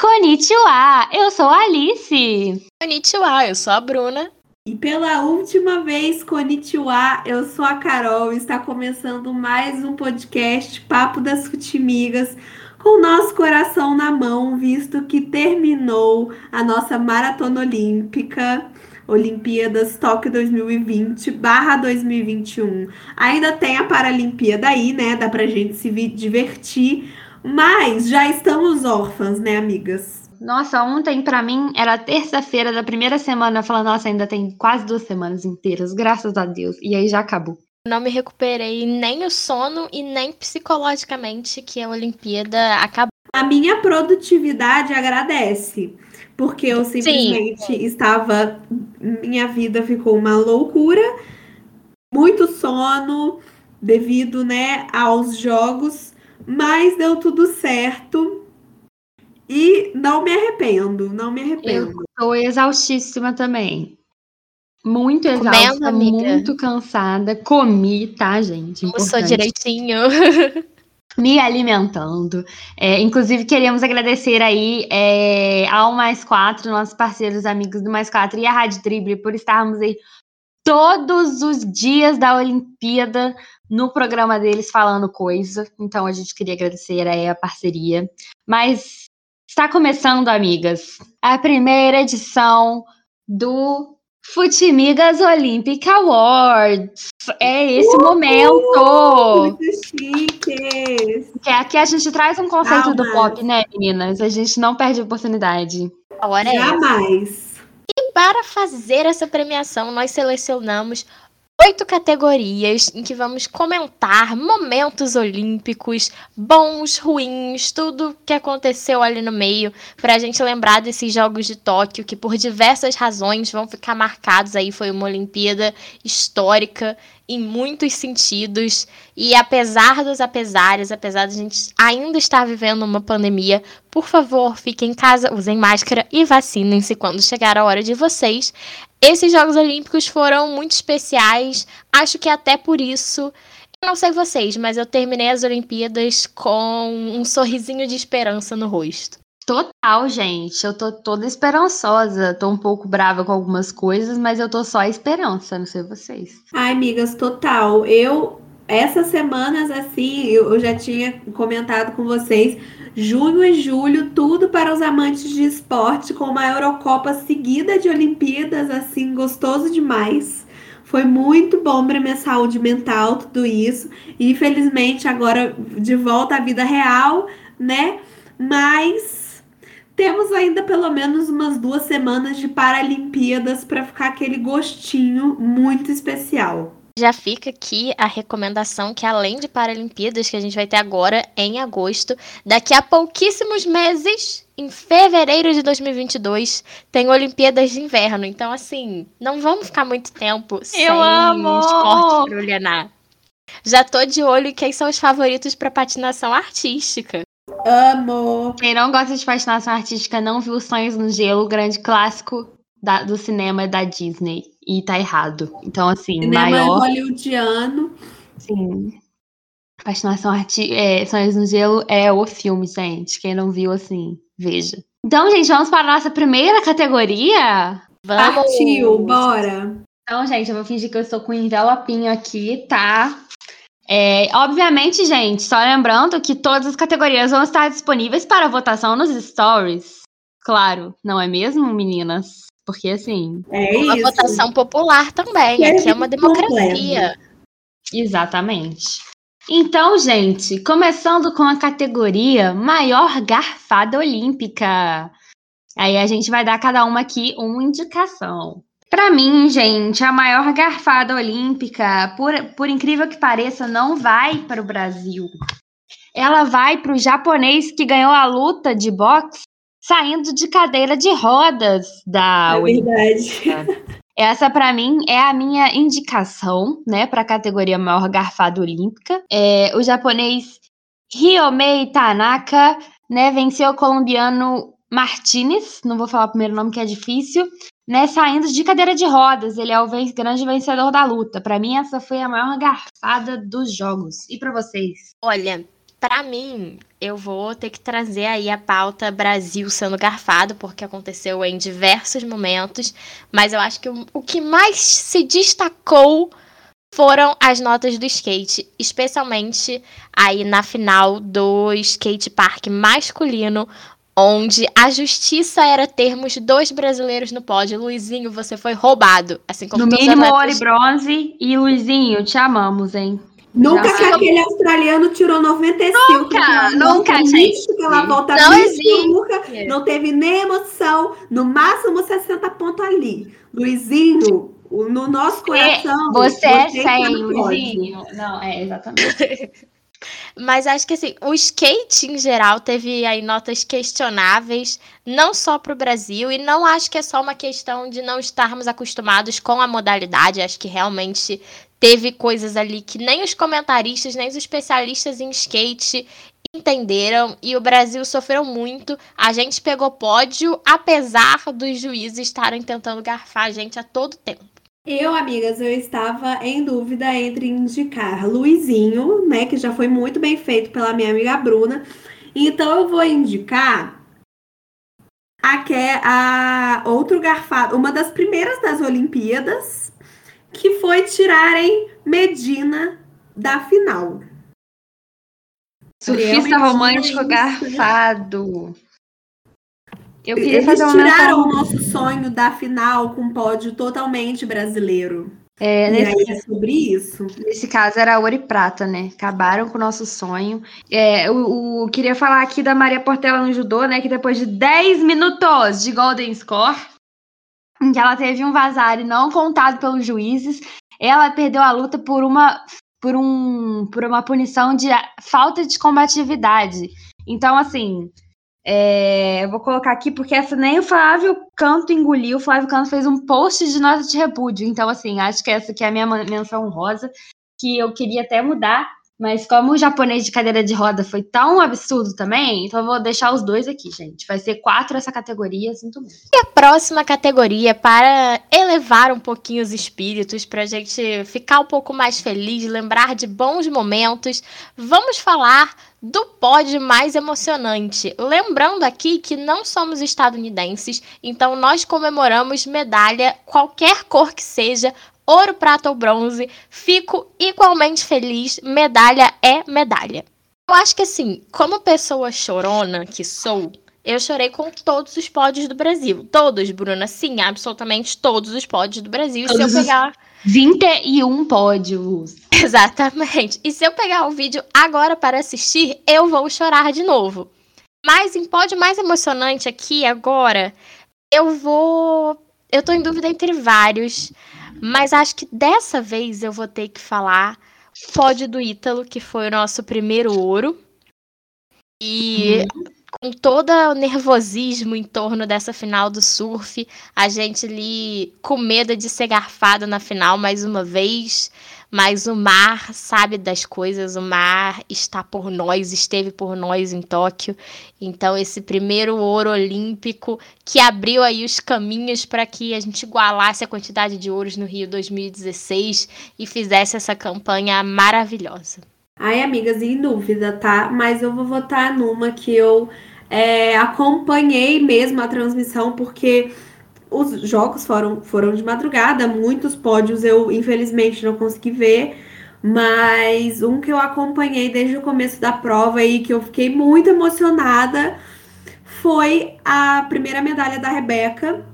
Konnichiwa, eu sou a Alice. Konnichiwa, eu sou a Bruna. E pela última vez, Konnichiwa, eu sou a Carol. Está começando mais um podcast Papo das Futimigas com o nosso coração na mão, visto que terminou a nossa maratona olímpica. Olimpíadas Tóquio 2020 barra 2021. Ainda tem a Paralimpíada aí, né? Dá pra gente se divertir. Mas já estamos órfãs, né, amigas? Nossa, ontem para mim era terça-feira da primeira semana. Eu falei, nossa, ainda tem quase duas semanas inteiras, graças a Deus. E aí já acabou. Não me recuperei nem o sono e nem psicologicamente que a Olimpíada acabou. A minha produtividade agradece, porque eu simplesmente Sim. estava. Minha vida ficou uma loucura, muito sono, devido né, aos jogos mas deu tudo certo. E não me arrependo, não me arrependo. Eu tô exaustíssima também. Muito exausta, muito cansada. Comi, tá, gente? Almoçou direitinho. me alimentando. É, inclusive, queríamos agradecer aí é, ao Mais Quatro, nossos parceiros, amigos do Mais Quatro e a Rádio Drible por estarmos aí todos os dias da Olimpíada no programa deles falando coisa. Então a gente queria agradecer aí a parceria. Mas está começando, amigas, a primeira edição do Futimigas Olympic Awards. É esse Uhul! momento. Muito chique. Que aqui a gente traz um conceito Calma. do pop, né, meninas? A gente não perde a oportunidade. Agora é Jamais. E para fazer essa premiação, nós selecionamos oito categorias em que vamos comentar momentos olímpicos, bons, ruins, tudo que aconteceu ali no meio, para a gente lembrar desses Jogos de Tóquio, que por diversas razões vão ficar marcados aí. Foi uma Olimpíada histórica em muitos sentidos. E apesar dos apesares, apesar de a gente ainda estar vivendo uma pandemia, por favor, fiquem em casa, usem máscara e vacinem-se quando chegar a hora de vocês. Esses Jogos Olímpicos foram muito especiais, acho que até por isso. Eu não sei vocês, mas eu terminei as Olimpíadas com um sorrisinho de esperança no rosto. Total, gente. Eu tô toda esperançosa. Tô um pouco brava com algumas coisas, mas eu tô só esperança, não sei vocês. Ai, amigas, total. Eu, essas semanas, assim, eu já tinha comentado com vocês Junho e julho, tudo para os amantes de esporte, com uma Eurocopa seguida de Olimpíadas, assim, gostoso demais. Foi muito bom para minha saúde mental, tudo isso. E infelizmente agora de volta à vida real, né? Mas temos ainda pelo menos umas duas semanas de Paralimpíadas para ficar aquele gostinho muito especial. Já fica aqui a recomendação que além de Paralimpíadas que a gente vai ter agora em agosto, daqui a pouquíssimos meses, em fevereiro de 2022, tem Olimpíadas de Inverno. Então assim, não vamos ficar muito tempo sem Eu amo! esporte para olhar. Já tô de olho em quem são os favoritos para patinação artística. Amo! Quem não gosta de patinação artística não viu Sonhos no Gelo, grande clássico da, do cinema da Disney e tá errado. Então, assim, Cinema maior. hollywoodiano. Sim. Fascinação Arti é, Sonhos no Gelo é o filme, gente. Quem não viu, assim, veja. Então, gente, vamos para a nossa primeira categoria? Vamos! Partiu, bora! Então, gente, eu vou fingir que eu estou com um envelopinho aqui, tá? É, obviamente, gente, só lembrando que todas as categorias vão estar disponíveis para votação nos stories. Claro, não é mesmo, meninas? Porque, assim. É uma isso. votação popular também. É Aqui é uma democracia. Exatamente. Então, gente, começando com a categoria Maior Garfada Olímpica. Aí a gente vai dar cada uma aqui uma indicação. Para mim, gente, a maior garfada olímpica, por, por incrível que pareça, não vai para o Brasil. Ela vai para o japonês que ganhou a luta de boxe saindo de cadeira de rodas da É Olimpíada. verdade. Essa, para mim, é a minha indicação, né, para a categoria maior garfada olímpica. É, o japonês Ryomei Tanaka, né, venceu o colombiano Martinez, não vou falar o primeiro nome que é difícil, né, saindo de cadeira de rodas. Ele é o ven- grande vencedor da luta. Para mim, essa foi a maior garfada dos jogos. E para vocês? Olha, Para mim, eu vou ter que trazer aí a pauta Brasil sendo garfado, porque aconteceu em diversos momentos, mas eu acho que o, o que mais se destacou foram as notas do skate, especialmente aí na final do skate park masculino, onde a justiça era termos dois brasileiros no pódio. Luizinho, você foi roubado, assim como No mínimo ouro e bronze e Luizinho, te amamos, hein? Nunca que aquele australiano tirou 95. Nunca, nunca, gente. Pela volta Não existe. nunca, não teve nem emoção. No máximo 60 pontos ali. Luizinho, no nosso coração. Você é está 100, no pódio. Luizinho. Não, é, exatamente. Mas acho que assim, o skate em geral teve aí notas questionáveis, não só para o Brasil, e não acho que é só uma questão de não estarmos acostumados com a modalidade. Acho que realmente teve coisas ali que nem os comentaristas, nem os especialistas em skate entenderam e o Brasil sofreu muito. A gente pegou pódio, apesar dos juízes estarem tentando garfar a gente a todo tempo. Eu, amigas, eu estava em dúvida entre indicar Luizinho, né, que já foi muito bem feito pela minha amiga Bruna. Então eu vou indicar a que a outro garfado, uma das primeiras das Olimpíadas, que foi tirarem Medina da final. Surfista romântico é isso. garfado. Eu queria Eles fazer uma tiraram o nosso sonho da final com um pódio totalmente brasileiro. É, nesse, é sobre isso. nesse caso era ouro e prata, né? Acabaram com o nosso sonho. É, eu, eu queria falar aqui da Maria Portela no judô, né? Que depois de 10 minutos de Golden Score, em que ela teve um vazare não contado pelos juízes, ela perdeu a luta por uma por um por uma punição de falta de combatividade. Então, assim, é, eu vou colocar aqui porque essa nem o Flávio Canto engoliu. O Flávio Canto fez um post de nota de repúdio. Então, assim, acho que essa aqui é a minha menção rosa, que eu queria até mudar. Mas como o japonês de cadeira de roda foi tão absurdo também, então eu vou deixar os dois aqui, gente. Vai ser quatro essa categoria, sinto muito. E a próxima categoria, para elevar um pouquinho os espíritos, para a gente ficar um pouco mais feliz, lembrar de bons momentos, vamos falar do pódio mais emocionante. Lembrando aqui que não somos estadunidenses, então nós comemoramos medalha, qualquer cor que seja, ouro, prata ou bronze. Fico igualmente feliz, medalha é medalha. Eu acho que assim, como pessoa chorona que sou, eu chorei com todos os pódios do Brasil. Todos, Bruna. Sim, absolutamente todos os pódios do Brasil. E se eu Todos pegar. 21 pódios. Exatamente. E se eu pegar o vídeo agora para assistir, eu vou chorar de novo. Mas em pódio mais emocionante aqui agora, eu vou. Eu tô em dúvida entre vários. Mas acho que dessa vez eu vou ter que falar pódio do Ítalo, que foi o nosso primeiro ouro. E com todo o nervosismo em torno dessa final do surf, a gente ali com medo de ser garfada na final mais uma vez, mas o mar sabe das coisas, o mar está por nós, esteve por nós em Tóquio. Então esse primeiro ouro olímpico que abriu aí os caminhos para que a gente igualasse a quantidade de ouros no Rio 2016 e fizesse essa campanha maravilhosa. Ai, amigas, em dúvida, tá? Mas eu vou votar numa que eu é, acompanhei mesmo a transmissão, porque os jogos foram, foram de madrugada, muitos pódios eu infelizmente não consegui ver, mas um que eu acompanhei desde o começo da prova e que eu fiquei muito emocionada foi a primeira medalha da Rebeca,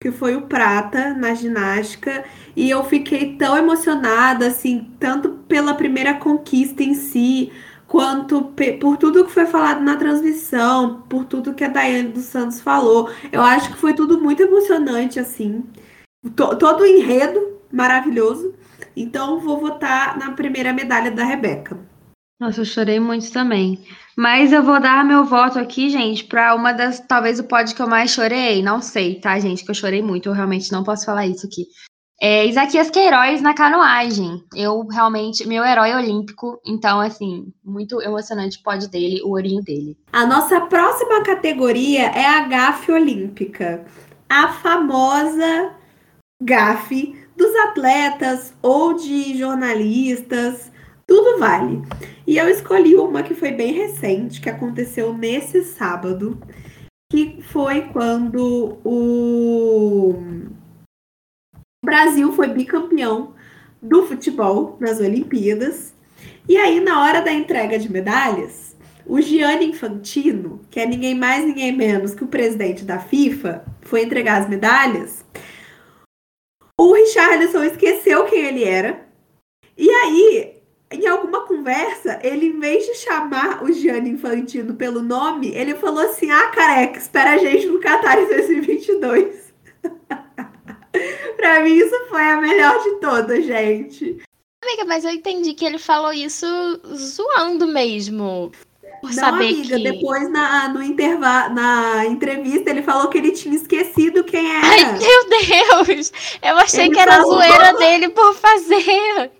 que foi o prata na ginástica. E eu fiquei tão emocionada, assim, tanto pela primeira conquista em si, quanto por tudo que foi falado na transmissão, por tudo que a Daiane dos Santos falou. Eu acho que foi tudo muito emocionante, assim. To- todo o enredo maravilhoso. Então, vou votar na primeira medalha da Rebeca. Nossa, eu chorei muito também. Mas eu vou dar meu voto aqui, gente, pra uma das, talvez o pódio que eu mais chorei. Não sei, tá, gente, que eu chorei muito. Eu realmente não posso falar isso aqui. É Isaquias Queiroz na canoagem. Eu realmente, meu herói olímpico. Então, assim, muito emocionante o pódio dele, o ourinho dele. A nossa próxima categoria é a gafe olímpica. A famosa gafe dos atletas ou de jornalistas, tudo vale. E eu escolhi uma que foi bem recente, que aconteceu nesse sábado, que foi quando o Brasil foi bicampeão do futebol nas Olimpíadas. E aí, na hora da entrega de medalhas, o Gianni Infantino, que é ninguém mais, ninguém menos que o presidente da FIFA, foi entregar as medalhas. O Richarlison esqueceu quem ele era. E aí, em alguma conversa, ele, em vez de chamar o Gianni Infantino pelo nome, ele falou assim: Ah, careca, espera a gente no Qatar em 2022. Pra mim, isso foi a melhor de todas, gente. Amiga, mas eu entendi que ele falou isso zoando mesmo. Por Não, saber amiga, que... depois na, no intervalo, na entrevista, ele falou que ele tinha esquecido quem era. Ai, meu Deus! Eu achei Ele que era falou. zoeira dele por fazer.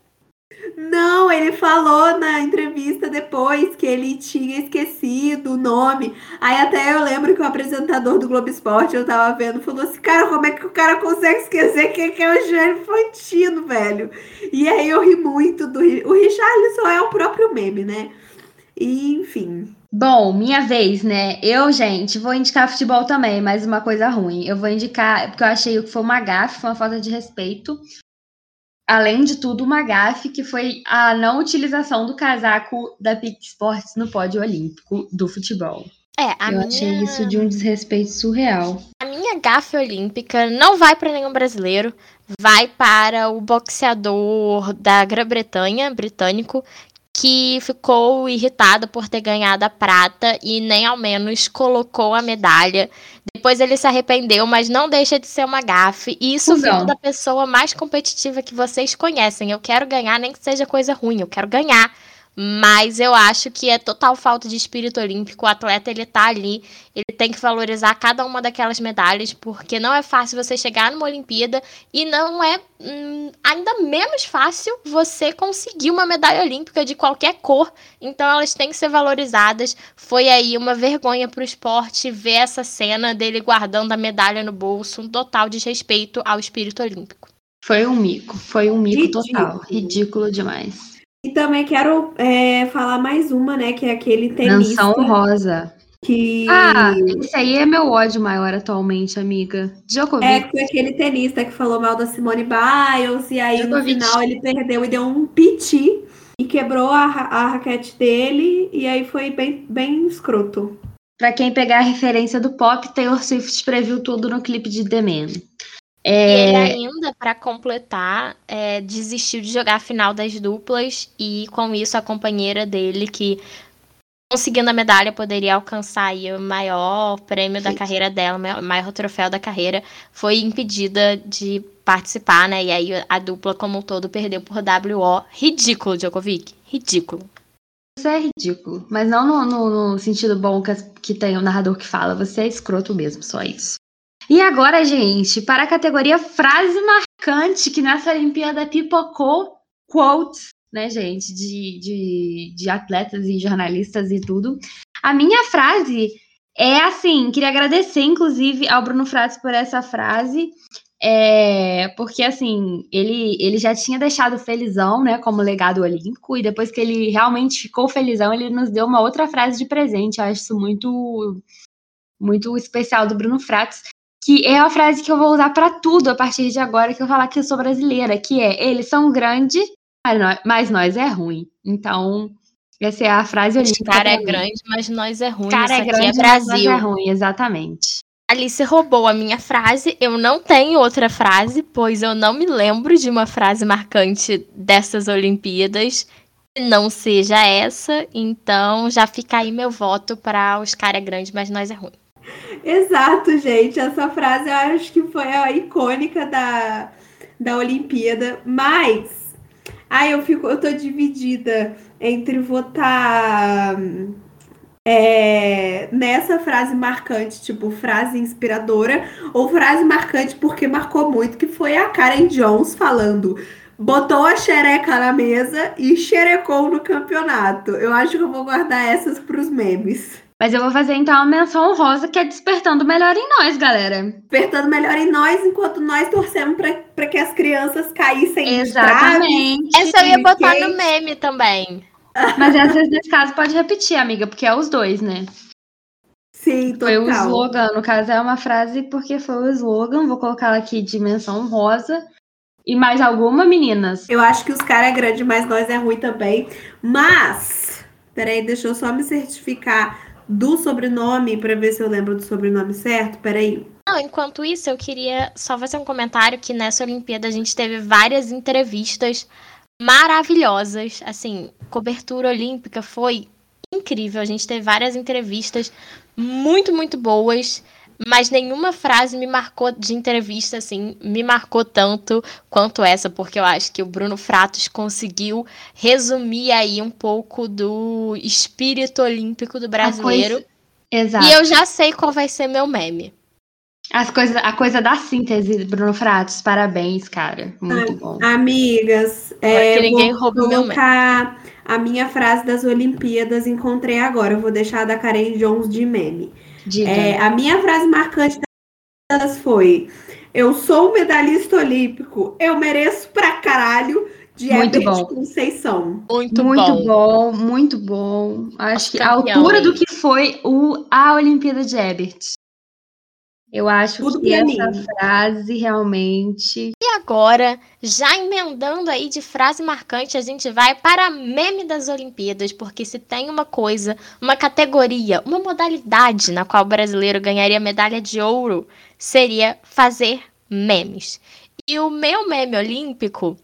Não, ele falou na entrevista depois que ele tinha esquecido o nome. Aí até eu lembro que o apresentador do Globo Esporte, eu tava vendo, falou assim, cara, como é que o cara consegue esquecer quem que é o Gianni Infantino, velho? E aí eu ri muito do... O Richarlison é o próprio meme, né? E, enfim. Bom, minha vez, né? Eu, gente, vou indicar futebol também, mas uma coisa ruim. Eu vou indicar, porque eu achei que foi uma gafe, foi uma falta de respeito. Além de tudo, uma gafe que foi a não utilização do casaco da Pique Sports no pódio olímpico do futebol. É, a eu minha... achei isso de um desrespeito surreal. A minha gafe olímpica não vai para nenhum brasileiro, vai para o boxeador da Grã-Bretanha, britânico, que ficou irritado por ter ganhado a prata e nem ao menos colocou a medalha. Depois ele se arrependeu, mas não deixa de ser uma gafe. E isso Cusão. vindo da pessoa mais competitiva que vocês conhecem. Eu quero ganhar, nem que seja coisa ruim, eu quero ganhar. Mas eu acho que é total falta de espírito olímpico. O atleta, ele tá ali, ele tem que valorizar cada uma daquelas medalhas, porque não é fácil você chegar numa Olimpíada e não é hum, ainda menos fácil você conseguir uma medalha olímpica de qualquer cor. Então elas têm que ser valorizadas. Foi aí uma vergonha pro esporte ver essa cena dele guardando a medalha no bolso, um total desrespeito ao espírito olímpico. Foi um mico, foi um mico Ridículo. total. Ridículo demais. E também quero é, falar mais uma, né? Que é aquele tenista Menção honrosa. que... Ah, esse aí é meu ódio maior atualmente, amiga. Djokovic. É, foi aquele tenista que falou mal da Simone Biles, e aí Djokovic. no final ele perdeu e deu um piti e quebrou a, ra- a raquete dele, e aí foi bem, bem escroto. Pra quem pegar a referência do pop, Taylor Swift previu tudo no clipe de The Man. E ele É, ainda, pra completar, é, desistiu de jogar a final das duplas e com isso a companheira dele, que conseguindo a medalha poderia alcançar aí o maior prêmio da Sim. carreira dela, o maior- troféu da carreira, foi impedida de participar, né? E aí a dupla como um todo perdeu por WO. Ridículo, Djokovic. Ridículo. Isso é ridículo. Mas não no, no- no sentido bom que, que tem o narrador que fala. Você é escroto mesmo, só isso. E agora, gente, para a categoria frase marcante, que nessa Olimpíada pipocou quotes, né, gente, de, de, de atletas e jornalistas e tudo. A minha frase é assim, queria agradecer, inclusive, ao Bruno Fratos por essa frase. É, porque assim, ele, ele já tinha deixado felizão, né, como legado olímpico, e depois que ele realmente ficou felizão, ele nos deu uma outra frase de presente. Eu acho isso muito, muito especial do Bruno Fratos, que é a frase que eu vou usar para tudo a partir de agora que eu falar que eu sou brasileira, que é eles são grandes, mas nós, é ruim. Então, essa é a frase olímpica. cara é grande, mas nós é ruim. Cara Isso é aqui grande, é mas nós Brasil. é ruim, exatamente. Alice roubou a minha frase. Eu não tenho outra frase, pois eu não me lembro de uma frase marcante dessas Olimpíadas que não seja essa. Então já fica aí meu voto para os cara grande, mas nós é ruim. Exato, gente. Essa frase eu acho que foi a icônica da, da Olimpíada. Mas, aí eu fico, eu tô dividida entre votar é, nessa frase marcante, tipo frase inspiradora, ou frase marcante porque marcou muito, que foi a Karen Jones falando. Botou a xereca na mesa e xerecou no campeonato. Eu acho que eu vou guardar essas pros memes. Mas eu vou fazer então uma menção honrosa que é despertando melhor em nós, galera. Despertando melhor em nós, enquanto nós torcemos para que as crianças caíssem Exatamente. Essa eu ia botar no meme também. Mas às vezes nesse caso pode repetir, amiga, porque é os dois, né? Sim, total. Foi o slogan, no caso é uma frase porque foi o slogan, vou colocar ela aqui de menção rosa. E mais alguma, meninas? Eu acho que os caras é grande, mas nós é ruim também. Mas, peraí, deixa eu só me certificar do sobrenome para ver se eu lembro do sobrenome certo. Peraí. Não, enquanto isso, eu queria só fazer um comentário que nessa Olimpíada a gente teve várias entrevistas maravilhosas. Assim, cobertura olímpica foi incrível. A gente teve várias entrevistas muito, muito boas mas nenhuma frase me marcou de entrevista assim, me marcou tanto quanto essa, porque eu acho que o Bruno Fratos conseguiu resumir aí um pouco do espírito olímpico do brasileiro. Coisa... Exato. E eu já sei qual vai ser meu meme. As coisa, a coisa da síntese, Bruno Fratos, parabéns, cara. Muito bom. Amigas, é, que ninguém vou colocar a minha frase das Olimpíadas, encontrei agora. Eu vou deixar a da Karen Jones de meme. É, a minha frase marcante delas foi: Eu sou um medalhista olímpico, eu mereço pra caralho de muito Herbert bom. Conceição. Muito, muito bom. bom. muito bom. Acho que a altura do que foi o, a Olimpíada de Herbert. Eu acho Tudo que essa mim. frase realmente. E agora, já emendando aí de frase marcante, a gente vai para meme das Olimpíadas, porque se tem uma coisa, uma categoria, uma modalidade na qual o brasileiro ganharia medalha de ouro, seria fazer memes. E o meu meme olímpico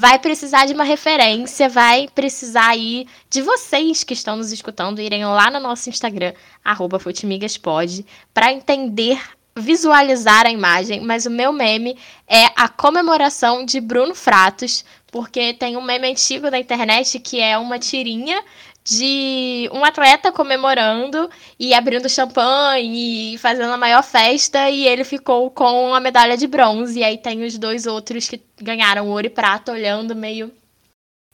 vai precisar de uma referência, vai precisar aí de vocês que estão nos escutando irem lá no nosso Instagram, arroba para entender visualizar a imagem, mas o meu meme é a comemoração de Bruno Fratos, porque tem um meme antigo da internet que é uma tirinha de um atleta comemorando e abrindo champanhe e fazendo a maior festa e ele ficou com a medalha de bronze. E aí tem os dois outros que ganharam ouro e prata olhando meio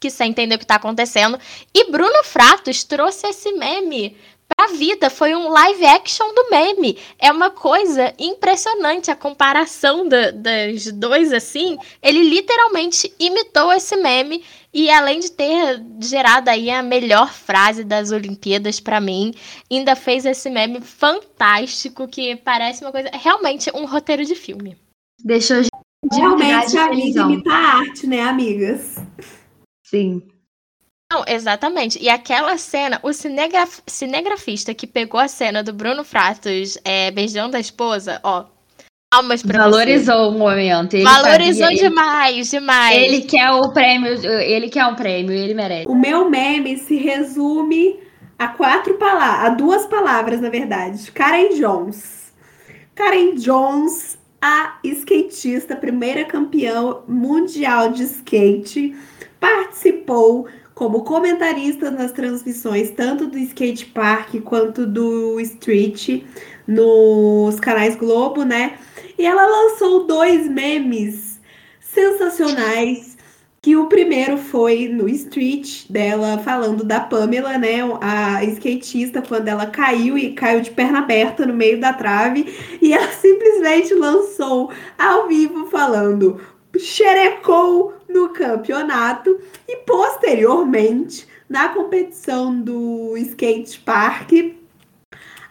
que sem entender o que está acontecendo. E Bruno Fratos trouxe esse meme a vida foi um live action do meme. É uma coisa impressionante a comparação da, das dois assim. Ele literalmente imitou esse meme e além de ter gerado aí a melhor frase das Olimpíadas para mim, ainda fez esse meme fantástico que parece uma coisa realmente um roteiro de filme. Deixou de realmente a imita a arte, né, amigas? Sim. Não, exatamente. E aquela cena, o cinegraf cinegrafista que pegou a cena do Bruno Fratos é, beijando a esposa, ó. Palmas pra Valorizou você. o momento. Ele Valorizou sabia, demais, ele, demais. Ele quer o prêmio, ele quer um prêmio, ele merece. O meu meme se resume a quatro palavras, a duas palavras, na verdade. Karen Jones. Karen Jones, a skatista, primeira campeã mundial de skate, participou como comentarista nas transmissões tanto do skate park quanto do street nos canais Globo, né? E ela lançou dois memes sensacionais. Que o primeiro foi no street dela falando da Pamela, né? A skatista, quando ela caiu e caiu de perna aberta no meio da trave. E ela simplesmente lançou ao vivo falando: xerecou no campeonato e posteriormente na competição do skate park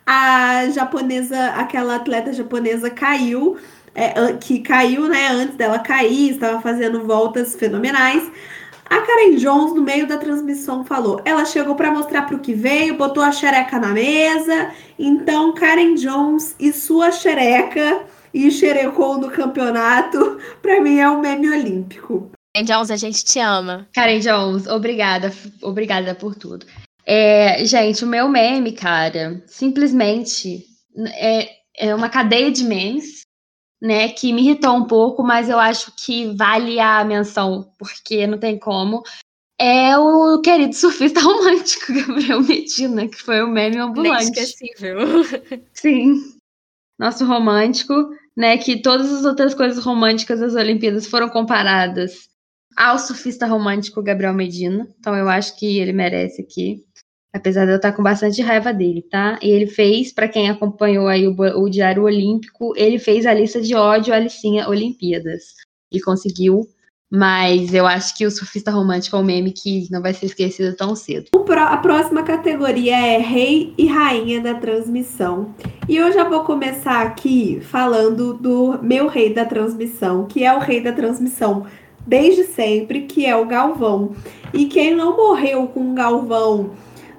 a japonesa, aquela atleta japonesa caiu, é, que caiu, né, antes dela cair, estava fazendo voltas fenomenais. A Karen Jones, no meio da transmissão, falou: ela chegou para mostrar para o que veio, botou a xereca na mesa. Então, Karen Jones e sua xereca e xerecou no campeonato, para mim é um meme olímpico. Karen Jones, a gente te ama. Karen Jones, obrigada, obrigada por tudo. É, gente, o meu meme, cara, simplesmente é, é uma cadeia de memes, né, que me irritou um pouco, mas eu acho que vale a menção, porque não tem como. É o querido surfista romântico Gabriel Medina, que foi o meme ambulante. Inesquecível. Sim. Nosso romântico né, que todas as outras coisas românticas das Olimpíadas foram comparadas ao surfista romântico Gabriel Medina. Então eu acho que ele merece aqui. Apesar de eu estar com bastante raiva dele, tá? E ele fez, para quem acompanhou aí o, o, Diário Olímpico, ele fez a lista de ódio Alicinha Olimpíadas. E conseguiu. Mas eu acho que o surfista romântico é um meme que não vai ser esquecido tão cedo. A próxima categoria é Rei e Rainha da Transmissão. E eu já vou começar aqui falando do meu rei da transmissão, que é o rei da transmissão desde sempre, que é o Galvão. E quem não morreu com o Galvão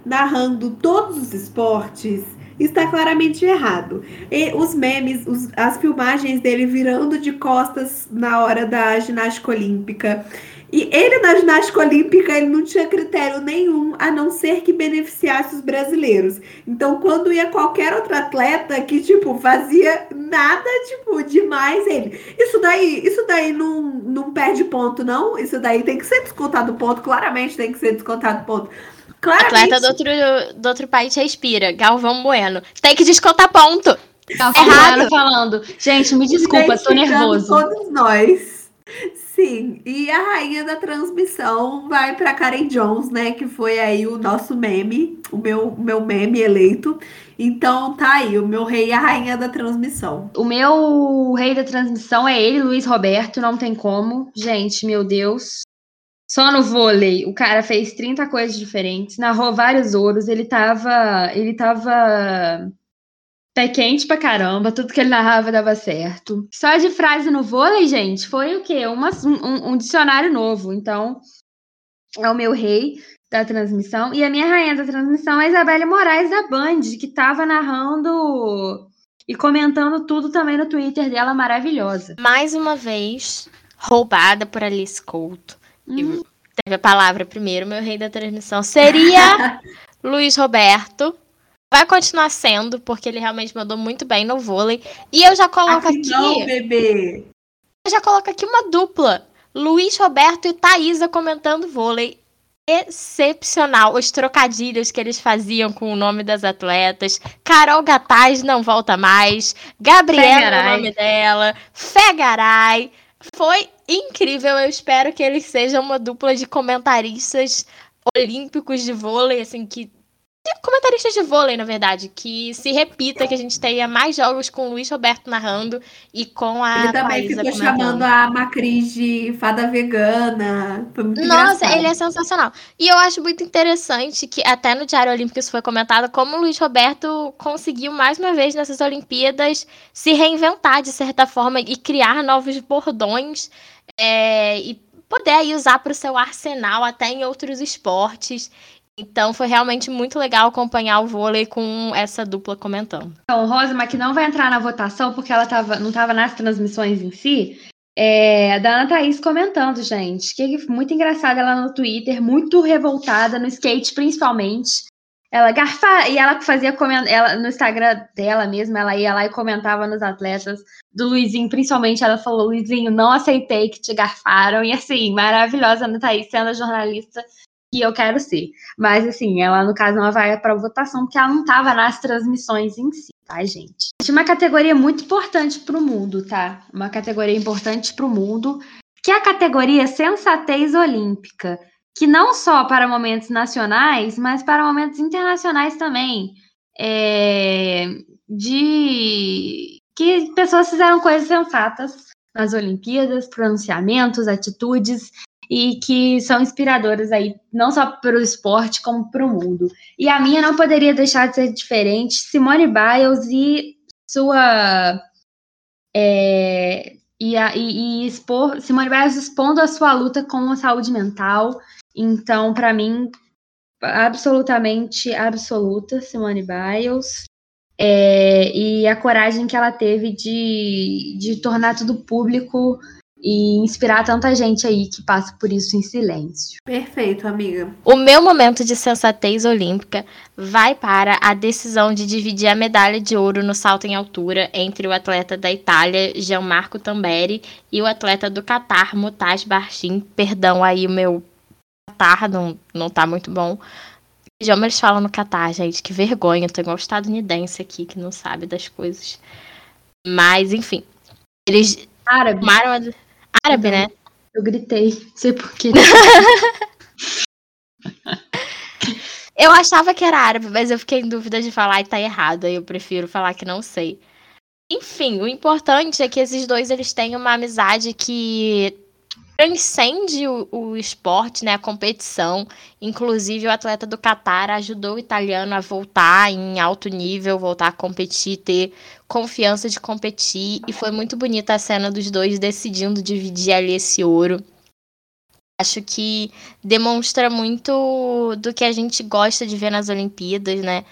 narrando todos os esportes está claramente errado. E os memes, os, as filmagens dele virando de costas na hora da ginástica olímpica. E ele na ginástica olímpica ele não tinha critério nenhum a não ser que beneficiasse os brasileiros. Então quando ia qualquer outro atleta que tipo fazia nada tipo demais ele, isso daí, isso daí não, não perde ponto não. Isso daí tem que ser descontado ponto, claramente tem que ser descontado ponto. Claramente. Atleta do outro, do outro país respira. Galvão Bueno. Tem que descontar ponto. Galvão Errado. Bueno falando. Gente, me desculpa, tô nervoso. Todos nós. Sim, e a rainha da transmissão vai para Karen Jones, né? Que foi aí o nosso meme, o meu, meu meme eleito. Então tá aí, o meu rei e a rainha da transmissão. O meu rei da transmissão é ele, Luiz Roberto, não tem como. Gente, meu Deus. Só no vôlei, o cara fez 30 coisas diferentes, narrou vários ouros, ele tava. Ele tava. Pé quente pra caramba, tudo que ele narrava dava certo. Só de frase no vôlei, gente, foi o quê? Uma, um, um dicionário novo. Então, é o meu rei da transmissão. E a minha rainha da transmissão é a Isabelle Moraes da Band, que tava narrando e comentando tudo também no Twitter dela, maravilhosa. Mais uma vez, roubada por Alice Couto. Hum. Teve a palavra primeiro, meu rei da transmissão seria Luiz Roberto. Vai continuar sendo, porque ele realmente mandou muito bem no vôlei. E eu já coloco aqui. Não, bebê. Eu já coloco aqui uma dupla. Luiz Roberto e Thaisa comentando vôlei. Excepcional. Os trocadilhos que eles faziam com o nome das atletas. Carol Gataz não volta mais. Gabriela é o nome dela. Fegaray. Foi incrível. Eu espero que eles sejam uma dupla de comentaristas olímpicos de vôlei, assim, que comentaristas de vôlei, na verdade, que se repita, que a gente tenha mais jogos com o Luiz Roberto narrando e com a Ele também ficou chamando a Macris de fada vegana. Nossa, engraçado. ele é sensacional. E eu acho muito interessante que até no Diário Olímpico isso foi comentado, como o Luiz Roberto conseguiu mais uma vez nessas Olimpíadas se reinventar de certa forma e criar novos bordões é, e poder aí usar para o seu arsenal até em outros esportes. Então foi realmente muito legal acompanhar o vôlei com essa dupla comentando. Então, Rosma, que não vai entrar na votação porque ela tava, não estava nas transmissões em si, é, da Ana Thaís comentando, gente. Que muito engraçada ela no Twitter, muito revoltada, no skate principalmente. Ela garfa e ela fazia ela no Instagram dela mesma, ela ia lá e comentava nos atletas do Luizinho, principalmente ela falou: Luizinho, não aceitei que te garfaram. E assim, maravilhosa, Ana Thaís, sendo jornalista que eu quero ser. Mas, assim, ela, no caso, não vai para votação, porque ela não estava nas transmissões em si, tá, gente? Uma categoria muito importante para o mundo, tá? Uma categoria importante para o mundo, que é a categoria Sensatez Olímpica, que não só para momentos nacionais, mas para momentos internacionais também. É, de que pessoas fizeram coisas sensatas nas Olimpíadas, pronunciamentos, atitudes e que são inspiradoras aí, não só para o esporte, como para o mundo. E a minha não poderia deixar de ser diferente. Simone Biles e sua. É, e, a, e, e, expor, Simone Biles expondo a sua luta com a saúde mental. Então, para mim, absolutamente absoluta, Simone Biles. É, e a coragem que ela teve de, de tornar tudo público e inspirar tanta gente aí que passa por isso em silêncio. Perfeito, amiga. O meu momento de sensatez olímpica vai para a decisão de dividir a medalha de ouro no salto em altura entre o atleta da Itália, Gianmarco Tamberi, e o atleta do Catar, Mutaz Barchin. Perdão aí o meu Catar, não, não tá muito bom. Idioma eles falam no Catar, gente, que vergonha. Eu tô igual estadunidense aqui que não sabe das coisas. Mas, enfim. Eles Árabe. tomaram árabe, né? Eu gritei, não sei porquê. Eu achava que era árabe, mas eu fiquei em dúvida de falar e tá errado. Eu prefiro falar que não sei. Enfim, o importante é que esses dois eles têm uma amizade que transcende o, o, esporte, né, a competição. Inclusive, o atleta do Qatar ajudou o italiano a voltar em alto nível, voltar a competir, ter confiança de competir. E foi muito bonita a cena dos dois decidindo dividir ali esse ouro. Acho que demonstra muito do que a gente gosta de ver nas Olimpíadas, né?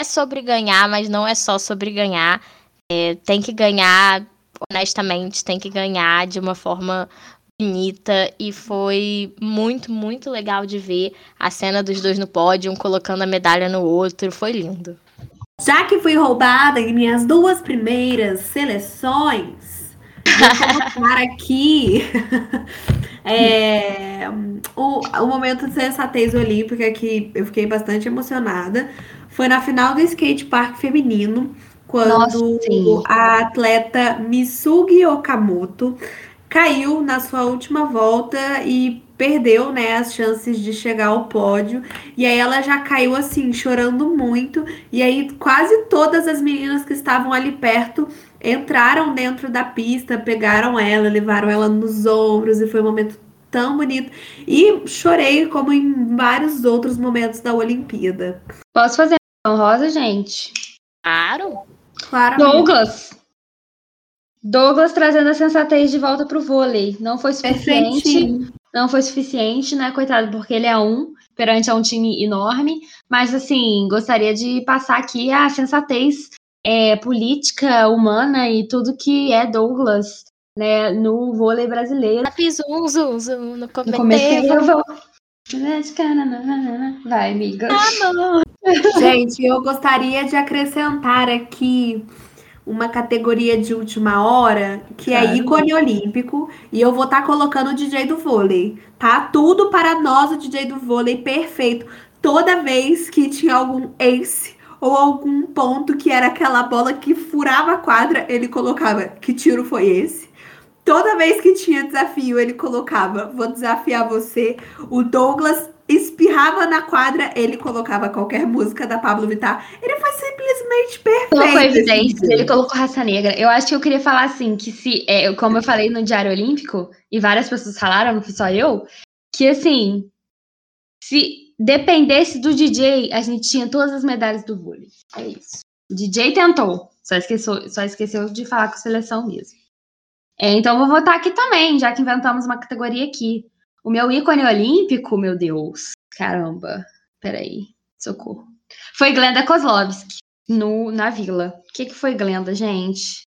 É sobre ganhar, mas não é só sobre ganhar. É, tem que ganhar honestamente, tem que ganhar de uma forma bonita e foi muito, muito legal de ver a cena dos dois no pódio, um colocando a medalha no outro, foi lindo. Já que fui roubada em minhas duas primeiras seleções, vou colocar aqui é, o, o momento de sensatez olímpica que eu fiquei bastante emocionada. Foi na final do skate park feminino, quando Nossa, a atleta Misugi Okamoto caiu na sua última volta e perdeu, né, as chances de chegar ao pódio. E aí ela já caiu assim, chorando muito. E aí quase todas as meninas que estavam ali perto entraram dentro da pista, pegaram ela, levaram ela nos ombros e foi um momento tão bonito. E chorei como em vários outros momentos da Olimpíada. Posso fazer uma rosa, gente? Claro. Claro. Douglas. Douglas trazendo a sensatez de volta pro vôlei. Não foi suficiente. Não foi suficiente, né, coitado, porque ele é um perante a um time enorme. Mas, assim, gostaria de passar aqui a sensatez é, política, humana e tudo que é Douglas, né, no vôlei brasileiro. Fiz um zoom, zoom no começo. eu vou. Vai, amiga. Ah, Gente, eu gostaria de acrescentar aqui uma categoria de última hora que é ícone olímpico e eu vou estar tá colocando o DJ do vôlei, tá? Tudo para nós o DJ do vôlei perfeito. Toda vez que tinha algum ace ou algum ponto que era aquela bola que furava a quadra, ele colocava que tiro foi esse? Toda vez que tinha desafio, ele colocava: Vou desafiar você. O Douglas espirrava na quadra, ele colocava qualquer música da Pablo Vittar. Ele foi simplesmente perfeito. Colocou evidência, ele colocou raça negra. Eu acho que eu queria falar assim, que se, é, como eu falei no Diário Olímpico, e várias pessoas falaram, não fui só eu, que assim, se dependesse do DJ, a gente tinha todas as medalhas do vôlei. É isso. O DJ tentou, só esqueceu, só esqueceu de falar com a seleção mesmo. É, então vou votar aqui também, já que inventamos uma categoria aqui. O meu ícone olímpico, meu Deus, caramba, peraí, socorro. Foi Glenda Kozlovski, no, na Vila. O que, que foi Glenda, gente?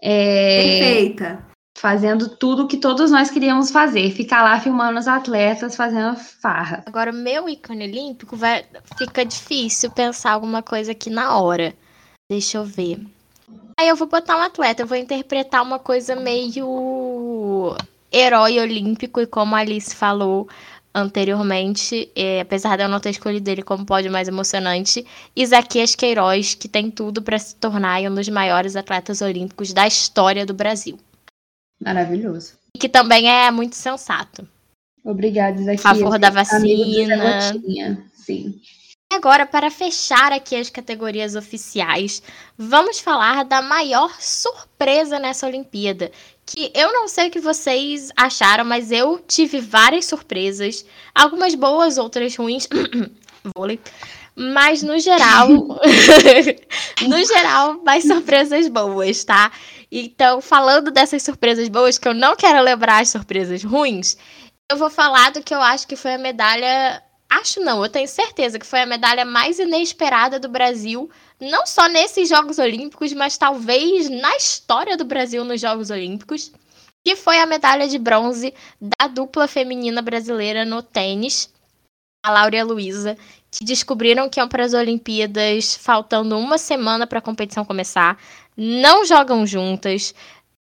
É, Perfeita. Fazendo tudo que todos nós queríamos fazer. Ficar lá filmando os atletas, fazendo farra. Agora, o meu ícone olímpico vai, fica difícil pensar alguma coisa aqui na hora. Deixa eu ver. Aí eu vou botar um atleta, eu vou interpretar uma coisa meio herói olímpico, e como a Alice falou anteriormente, é, apesar de eu não ter escolhido ele como pódio mais emocionante, Isaquias Queiroz, que tem tudo para se tornar um dos maiores atletas olímpicos da história do Brasil. Maravilhoso. E que também é muito sensato. Obrigada, Isaquias. A favor da vacina. Sim. Agora, para fechar aqui as categorias oficiais, vamos falar da maior surpresa nessa Olimpíada, que eu não sei o que vocês acharam, mas eu tive várias surpresas, algumas boas, outras ruins. Vôlei. Mas no geral, no geral, mais surpresas boas, tá? Então, falando dessas surpresas boas, que eu não quero lembrar as surpresas ruins, eu vou falar do que eu acho que foi a medalha. Acho não, eu tenho certeza que foi a medalha mais inesperada do Brasil não só nesses Jogos Olímpicos, mas talvez na história do Brasil nos Jogos Olímpicos, que foi a medalha de bronze da dupla feminina brasileira no tênis, a Laura e a Luísa, que descobriram que iam para as Olimpíadas faltando uma semana para a competição começar, não jogam juntas,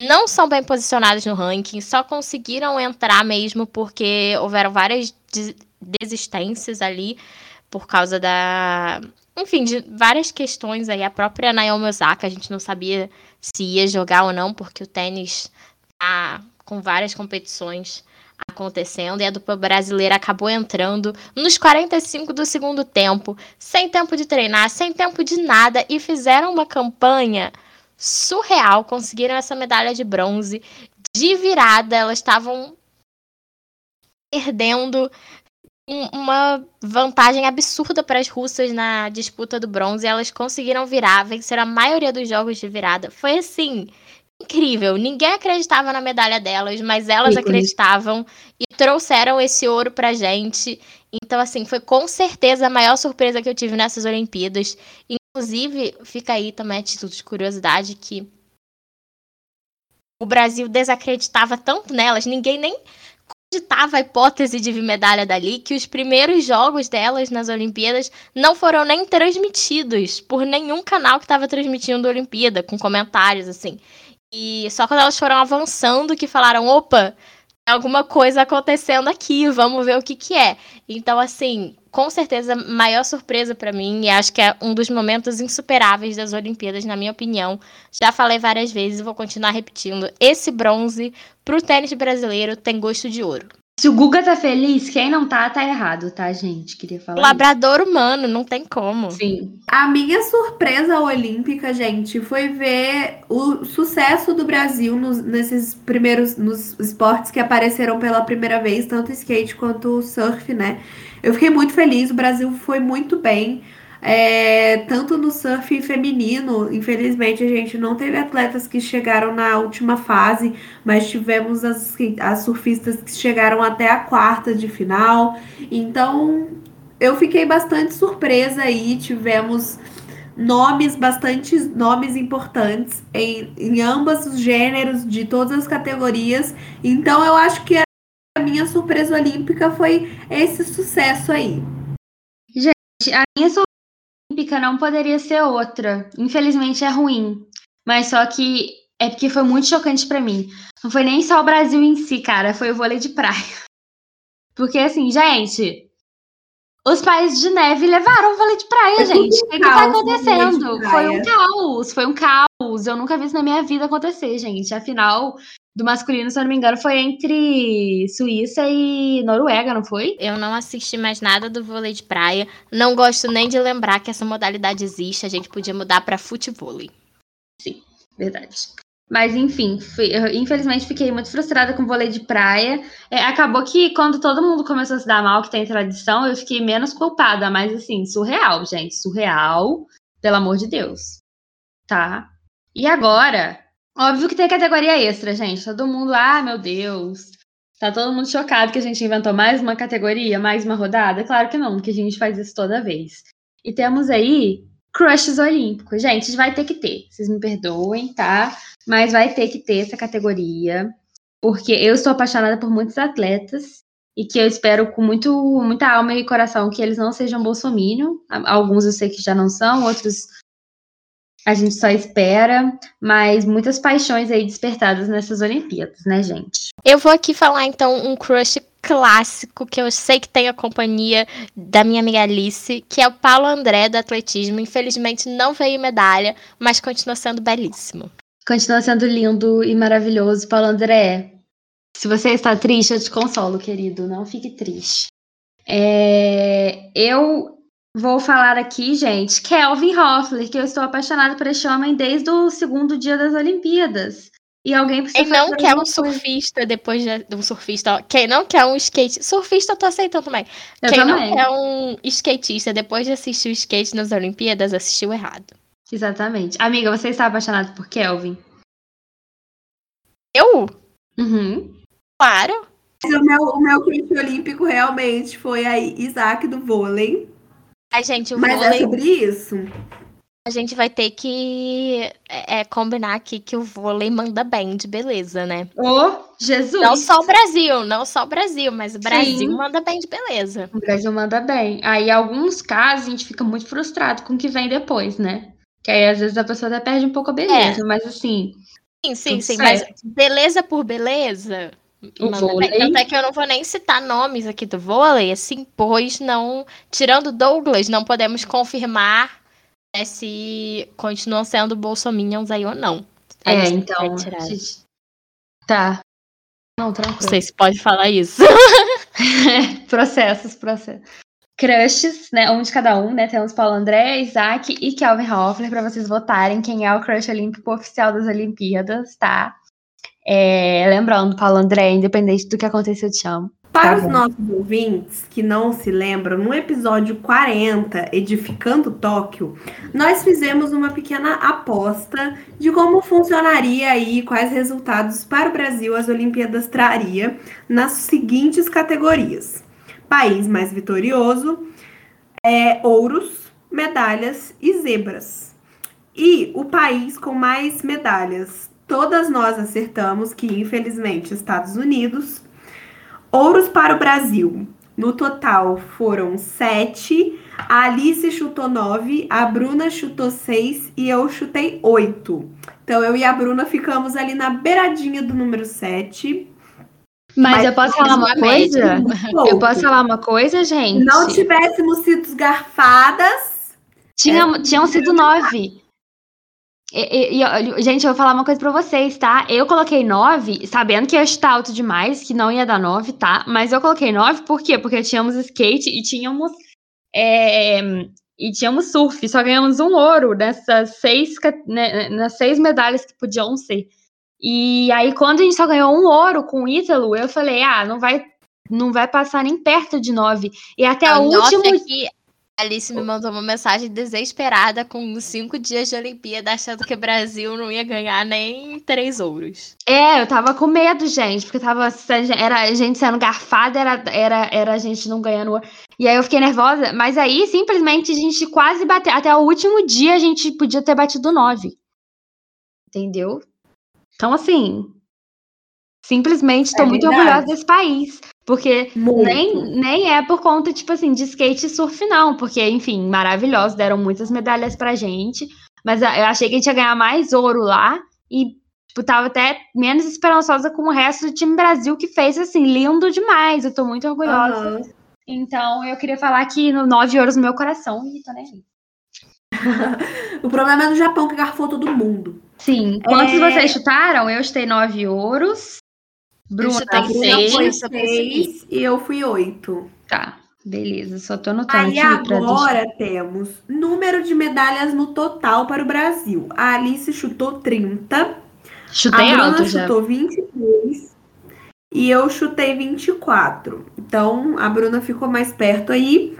não são bem posicionadas no ranking, só conseguiram entrar mesmo porque houveram várias desistências ali por causa da enfim, de várias questões aí. A própria Naomi Osaka, a gente não sabia se ia jogar ou não, porque o tênis tá com várias competições acontecendo e a dupla brasileira acabou entrando nos 45 do segundo tempo, sem tempo de treinar, sem tempo de nada e fizeram uma campanha surreal, conseguiram essa medalha de bronze de virada, elas estavam perdendo uma vantagem absurda para as russas na disputa do bronze. Elas conseguiram virar, venceram a maioria dos jogos de virada. Foi assim, incrível. Ninguém acreditava na medalha delas, mas elas acreditavam e trouxeram esse ouro pra gente. Então, assim, foi com certeza a maior surpresa que eu tive nessas Olimpíadas. Inclusive, fica aí também a título de curiosidade que o Brasil desacreditava tanto nelas, ninguém nem cogitava a hipótese de medalha dali, que os primeiros jogos delas nas Olimpíadas não foram nem transmitidos por nenhum canal que estava transmitindo a Olimpíada, com comentários assim. E só quando elas foram avançando que falaram, opa, alguma coisa acontecendo aqui, vamos ver o que que é. Então, assim, com certeza, maior surpresa para mim, e acho que é um dos momentos insuperáveis das Olimpíadas, na minha opinião. Já falei várias vezes e vou continuar repetindo. Esse bronze pro tênis brasileiro tem gosto de ouro. Se o Guga tá feliz, quem não tá, tá errado, tá, gente? Queria falar. Labrador isso. humano, não tem como. Sim. A minha surpresa olímpica, gente, foi ver o sucesso do Brasil nos, nesses primeiros nos esportes que apareceram pela primeira vez, tanto skate quanto surf, né? Eu fiquei muito feliz, o Brasil foi muito bem. É, tanto no surf feminino, infelizmente a gente não teve atletas que chegaram na última fase, mas tivemos as, as surfistas que chegaram até a quarta de final. Então eu fiquei bastante surpresa aí. Tivemos nomes, bastante nomes importantes em, em ambos os gêneros, de todas as categorias. Então eu acho que a minha surpresa olímpica foi esse sucesso aí. Gente, a minha surpresa olímpica não poderia ser outra. Infelizmente é ruim. Mas só que é porque foi muito chocante para mim. Não foi nem só o Brasil em si, cara, foi o vôlei de praia. Porque assim, gente, os países de neve levaram o vôlei de praia, gente. O que, que tá acontecendo? Foi um caos, foi um caos. Eu nunca vi isso na minha vida acontecer, gente. Afinal, do masculino, se eu não me engano, foi entre Suíça e Noruega, não foi? Eu não assisti mais nada do vôlei de praia. Não gosto nem de lembrar que essa modalidade existe. A gente podia mudar para futebol. Sim, verdade. Mas enfim, fui, eu, infelizmente fiquei muito frustrada com o vôlei de praia. É, acabou que quando todo mundo começou a se dar mal, que tem tradição, eu fiquei menos culpada. Mas assim, surreal, gente. Surreal, pelo amor de Deus. Tá? E agora, Óbvio que tem categoria extra, gente. Todo mundo, ah, meu Deus. Tá todo mundo chocado que a gente inventou mais uma categoria, mais uma rodada? Claro que não, que a gente faz isso toda vez. E temos aí crushes olímpicos. Gente, vai ter que ter. Vocês me perdoem, tá? Mas vai ter que ter essa categoria. Porque eu sou apaixonada por muitos atletas e que eu espero com muito, muita alma e coração que eles não sejam bolsominion. Alguns eu sei que já não são, outros a gente só espera, mas muitas paixões aí despertadas nessas Olimpíadas, né, gente? Eu vou aqui falar então um crush clássico que eu sei que tem a companhia da minha amiga Alice, que é o Paulo André do atletismo. Infelizmente não veio medalha, mas continua sendo belíssimo. Continua sendo lindo e maravilhoso, Paulo André. Se você está triste, eu te consolo, querido. Não fique triste. É, eu Vou falar aqui, gente, Kelvin Hoffler, que eu estou apaixonada por este homem desde o segundo dia das Olimpíadas. E alguém precisa Quem não quer um surfista depois de um surfista, ó, quem não quer um skate, surfista eu tô aceitando também. Eu quem também. não quer um skatista depois de assistir o skate nas Olimpíadas, assistiu errado. Exatamente. Amiga, você está apaixonada por Kelvin? Eu? Uhum. Claro. o meu, o meu olímpico realmente foi aí Isaac do vôlei. A gente, o Mas é vôlei, é sobre isso? A gente vai ter que é, é, combinar aqui que o vôlei manda bem de beleza, né? Ô, oh, Jesus! Não só o Brasil, não só o Brasil, mas o Brasil Sim. manda bem de beleza. O Brasil manda bem. Aí, em alguns casos, a gente fica muito frustrado com o que vem depois, né? Que aí, às vezes, a pessoa até perde um pouco a beleza, é. mas assim. Sim, sim, sim. Certo. Mas beleza por beleza, o vôlei. Tanto é que eu não vou nem citar nomes aqui do vôlei, assim, pois não. Tirando Douglas, não podemos confirmar né, se continuam sendo bolsominions aí ou não. É, então. Tá. Não, Não tranquilo. sei se pode falar isso. processos, processos. Crushes, né? Um de cada um, né? Temos Paulo André, Isaac e Kelvin Hoffler para vocês votarem quem é o crush olímpico oficial das Olimpíadas, tá? É, lembrando, Paulo André, independente do que acontecer, eu te amo. Para Tá os nossos ouvintes que não se lembram, no episódio 40, Edificando Tóquio, nós fizemos uma pequena aposta de como funcionaria aí, quais resultados para o Brasil as Olimpíadas traria nas seguintes categorias: país mais vitorioso, é, ouros, medalhas e zebras. E o país com mais medalhas, todas nós acertamos que, infelizmente, Estados Unidos. Ouros para o Brasil. No total foram sete. A Alice chutou nove, a Bruna chutou seis e eu chutei oito. Então eu e a Bruna ficamos ali na beiradinha do número sete. Mas, Mas eu posso falar uma coisa? Um Eu posso falar uma coisa, gente? Não tivéssemos sido garfadas. Tinha, tinham sido nove. E, e- gente, eu vou falar uma coisa pra vocês, tá? Eu coloquei nove, sabendo que ia chutar alto demais, que não ia dar nove, tá? Mas eu coloquei nove, por quê? Porque tínhamos skate e tínhamos. é, e tínhamos surf, só ganhamos um ouro nessas seis, né, nas seis medalhas que podiam ser. E aí, quando a gente só ganhou um ouro com o Ítalo, eu falei, ah, não vai, não vai passar nem perto de nove. E até A último é que Alice me mandou uma mensagem desesperada com cinco dias de Olimpíada, achando que o Brasil não ia ganhar nem três ouros. É, eu tava com medo, gente, porque tava era a gente sendo garfada, era, era, era a gente não ganhando. ouro. E aí eu fiquei nervosa, mas aí simplesmente a gente quase bateu. Até o último dia a gente podia ter batido nove. Entendeu? Então, assim, simplesmente tô É muito orgulhosa desse país. Porque Muito. nem, nem é por conta, tipo assim, de skate e surf, não. Porque, enfim, maravilhosos, deram muitas medalhas pra gente. Mas eu achei que a gente ia ganhar mais ouro lá. E, tipo, tava até menos esperançosa com o resto do time Brasil, que fez, assim, lindo demais. Eu tô muito orgulhosa. Aham. Então, eu queria falar que no 9 ouros no meu coração, e tô nem aí. O problema é no Japão que garfou todo mundo. Sim. Quantos É. vocês chutaram? Eu chutei 9 ouros. Bruna, A Bruna seis, foi seis e eu fui oito. tá. Beleza, só tô anotando Aí aqui agora temos número de medalhas no total para o Brasil. A Alice chutou 30, Chutei a Bruna alto já. chutou 23 e eu chutei 24. Então a Bruna ficou mais perto aí.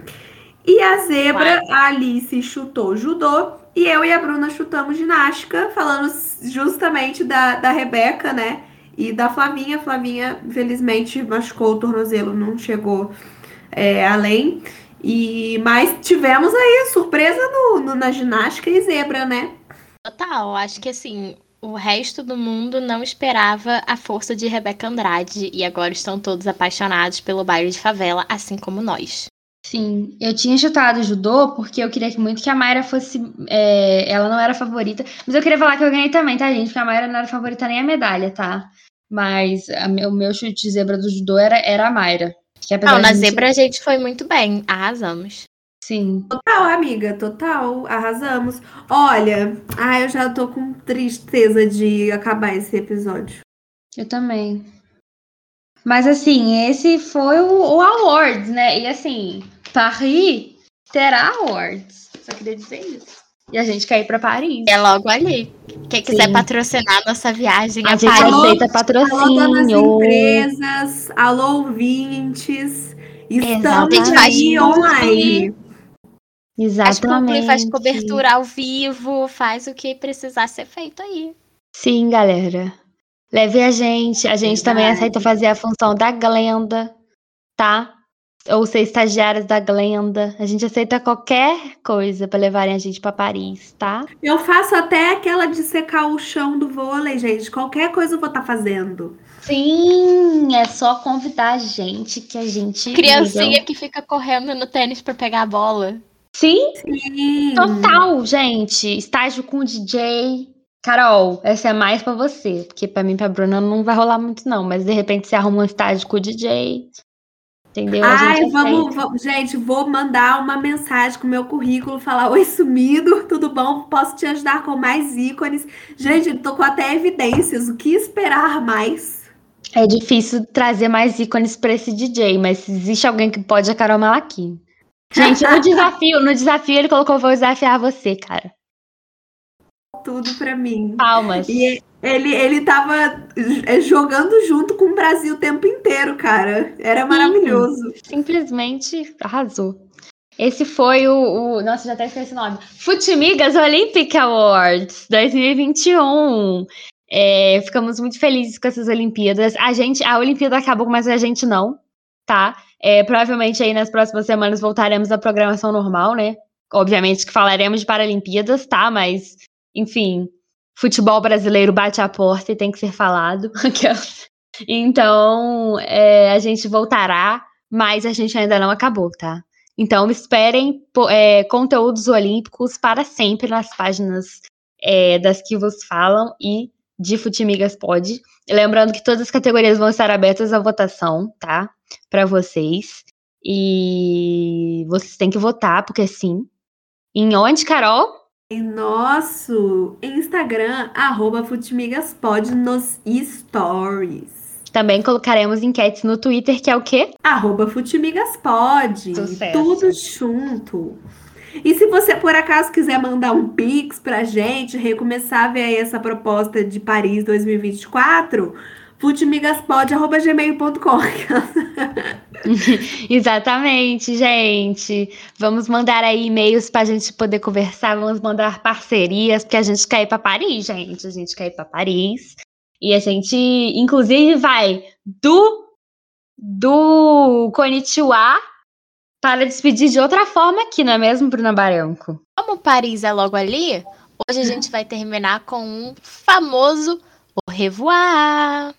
E a zebra, a Alice chutou judô e eu e a Bruna chutamos ginástica, falando justamente da, da Rebeca, né? E da Flavinha. Flavinha, infelizmente, machucou o tornozelo, não chegou é, além. E, mas tivemos aí a surpresa no, no- na ginástica e zebra, né? Total, acho que assim, o resto do mundo não esperava a força de Rebeca Andrade e agora estão todos apaixonados pelo baile de favela, assim como nós. Sim, eu tinha chutado judô porque eu queria que muito que a Mayra fosse. é, ela não era favorita. Mas eu queria falar que eu ganhei também, tá, gente? Porque a Mayra não era favorita nem a medalha, tá? Mas a o meu chute de zebra do judô era, era a Mayra. Que Não, na zebra a gente foi muito bem, arrasamos. Sim. Total, amiga, total. Arrasamos. Olha, ai, eu já tô com tristeza de acabar esse episódio. Eu também. Mas assim, esse foi o, o Awards, né? E assim, Paris terá Awards. Só queria dizer isso. E a gente quer ir pra Paris. É logo ali. Quem quiser Sim. patrocinar nossa viagem A a gente Paris. aceita Alô, patrocínio. empresas, alô, ouvintes. Estamos Exatamente. aí online. Faz Exatamente. faz cobertura ao vivo, faz o que precisar ser feito aí. Sim, galera. Leve a gente. A gente também Verdade. aceita fazer a função da Glenda, tá? Ou ser estagiários da Glenda. A gente aceita qualquer coisa pra levarem a gente pra Paris, tá? Eu faço até aquela de secar o chão do vôlei, gente. Qualquer coisa eu vou estar fazendo. Sim, é só convidar a gente que a gente. Criancinha liga. que fica correndo no tênis pra pegar a bola. Sim, Sim. total, gente. Estágio com DJ. Carol, essa é mais pra você. Porque pra mim e pra Bruna não vai rolar muito, não. Mas de repente você arruma um estágio com o DJ. Entendeu? Ai, gente vamos, vamos- gente, vou mandar uma mensagem com o meu currículo, falar oi sumido, tudo bom? Posso te ajudar com mais ícones? Gente, tô com até evidências, o que esperar mais? É difícil trazer mais ícones pra esse DJ, mas se existe alguém que pode, é a Carol Malaquim. Gente, no desafio, no desafio ele colocou vou desafiar você, cara. Tudo pra mim. Palmas. E ele, ele tava é, jogando junto com o Brasil o tempo inteiro, cara. Era maravilhoso. Simplesmente arrasou. Esse foi o, o. Nossa, já até esqueci o nome. Futimigas Olympic Awards 2021. É, ficamos muito felizes com essas Olimpíadas. A gente, a Olimpíada acabou, mas a gente não, tá? É, provavelmente aí nas próximas semanas voltaremos à programação normal, né? Obviamente que falaremos de Paralimpíadas, tá? Mas, enfim, futebol brasileiro bate a porta e tem que ser falado. então, é, a gente voltará, mas a gente ainda não acabou, tá? Então, esperem é, conteúdos olímpicos para sempre nas páginas é, das que vos falam e de Futimigas Pod. Lembrando que todas as categorias vão estar abertas à votação, tá? Para vocês. E vocês têm que votar, porque sim. Em onde, Carol? Em nosso Instagram, arroba Futimigaspod nos stories. Também colocaremos enquetes no Twitter, que é o quê? Arroba Futimigaspod. Tudo junto. E se você por acaso quiser mandar um pix pra gente, recomeçar a ver aí essa proposta de Paris 2024, futimigaspod.gmail.com Exatamente, gente. Vamos mandar aí e-mails pra gente poder conversar, vamos mandar parcerias, porque a gente quer ir pra Paris, gente. A gente quer ir pra Paris. E a gente, inclusive, vai do do Konnichiwa para despedir de outra forma aqui, não é mesmo, Bruna Baranco? Como Paris é logo ali, hoje a gente vai terminar com um famoso au revoir.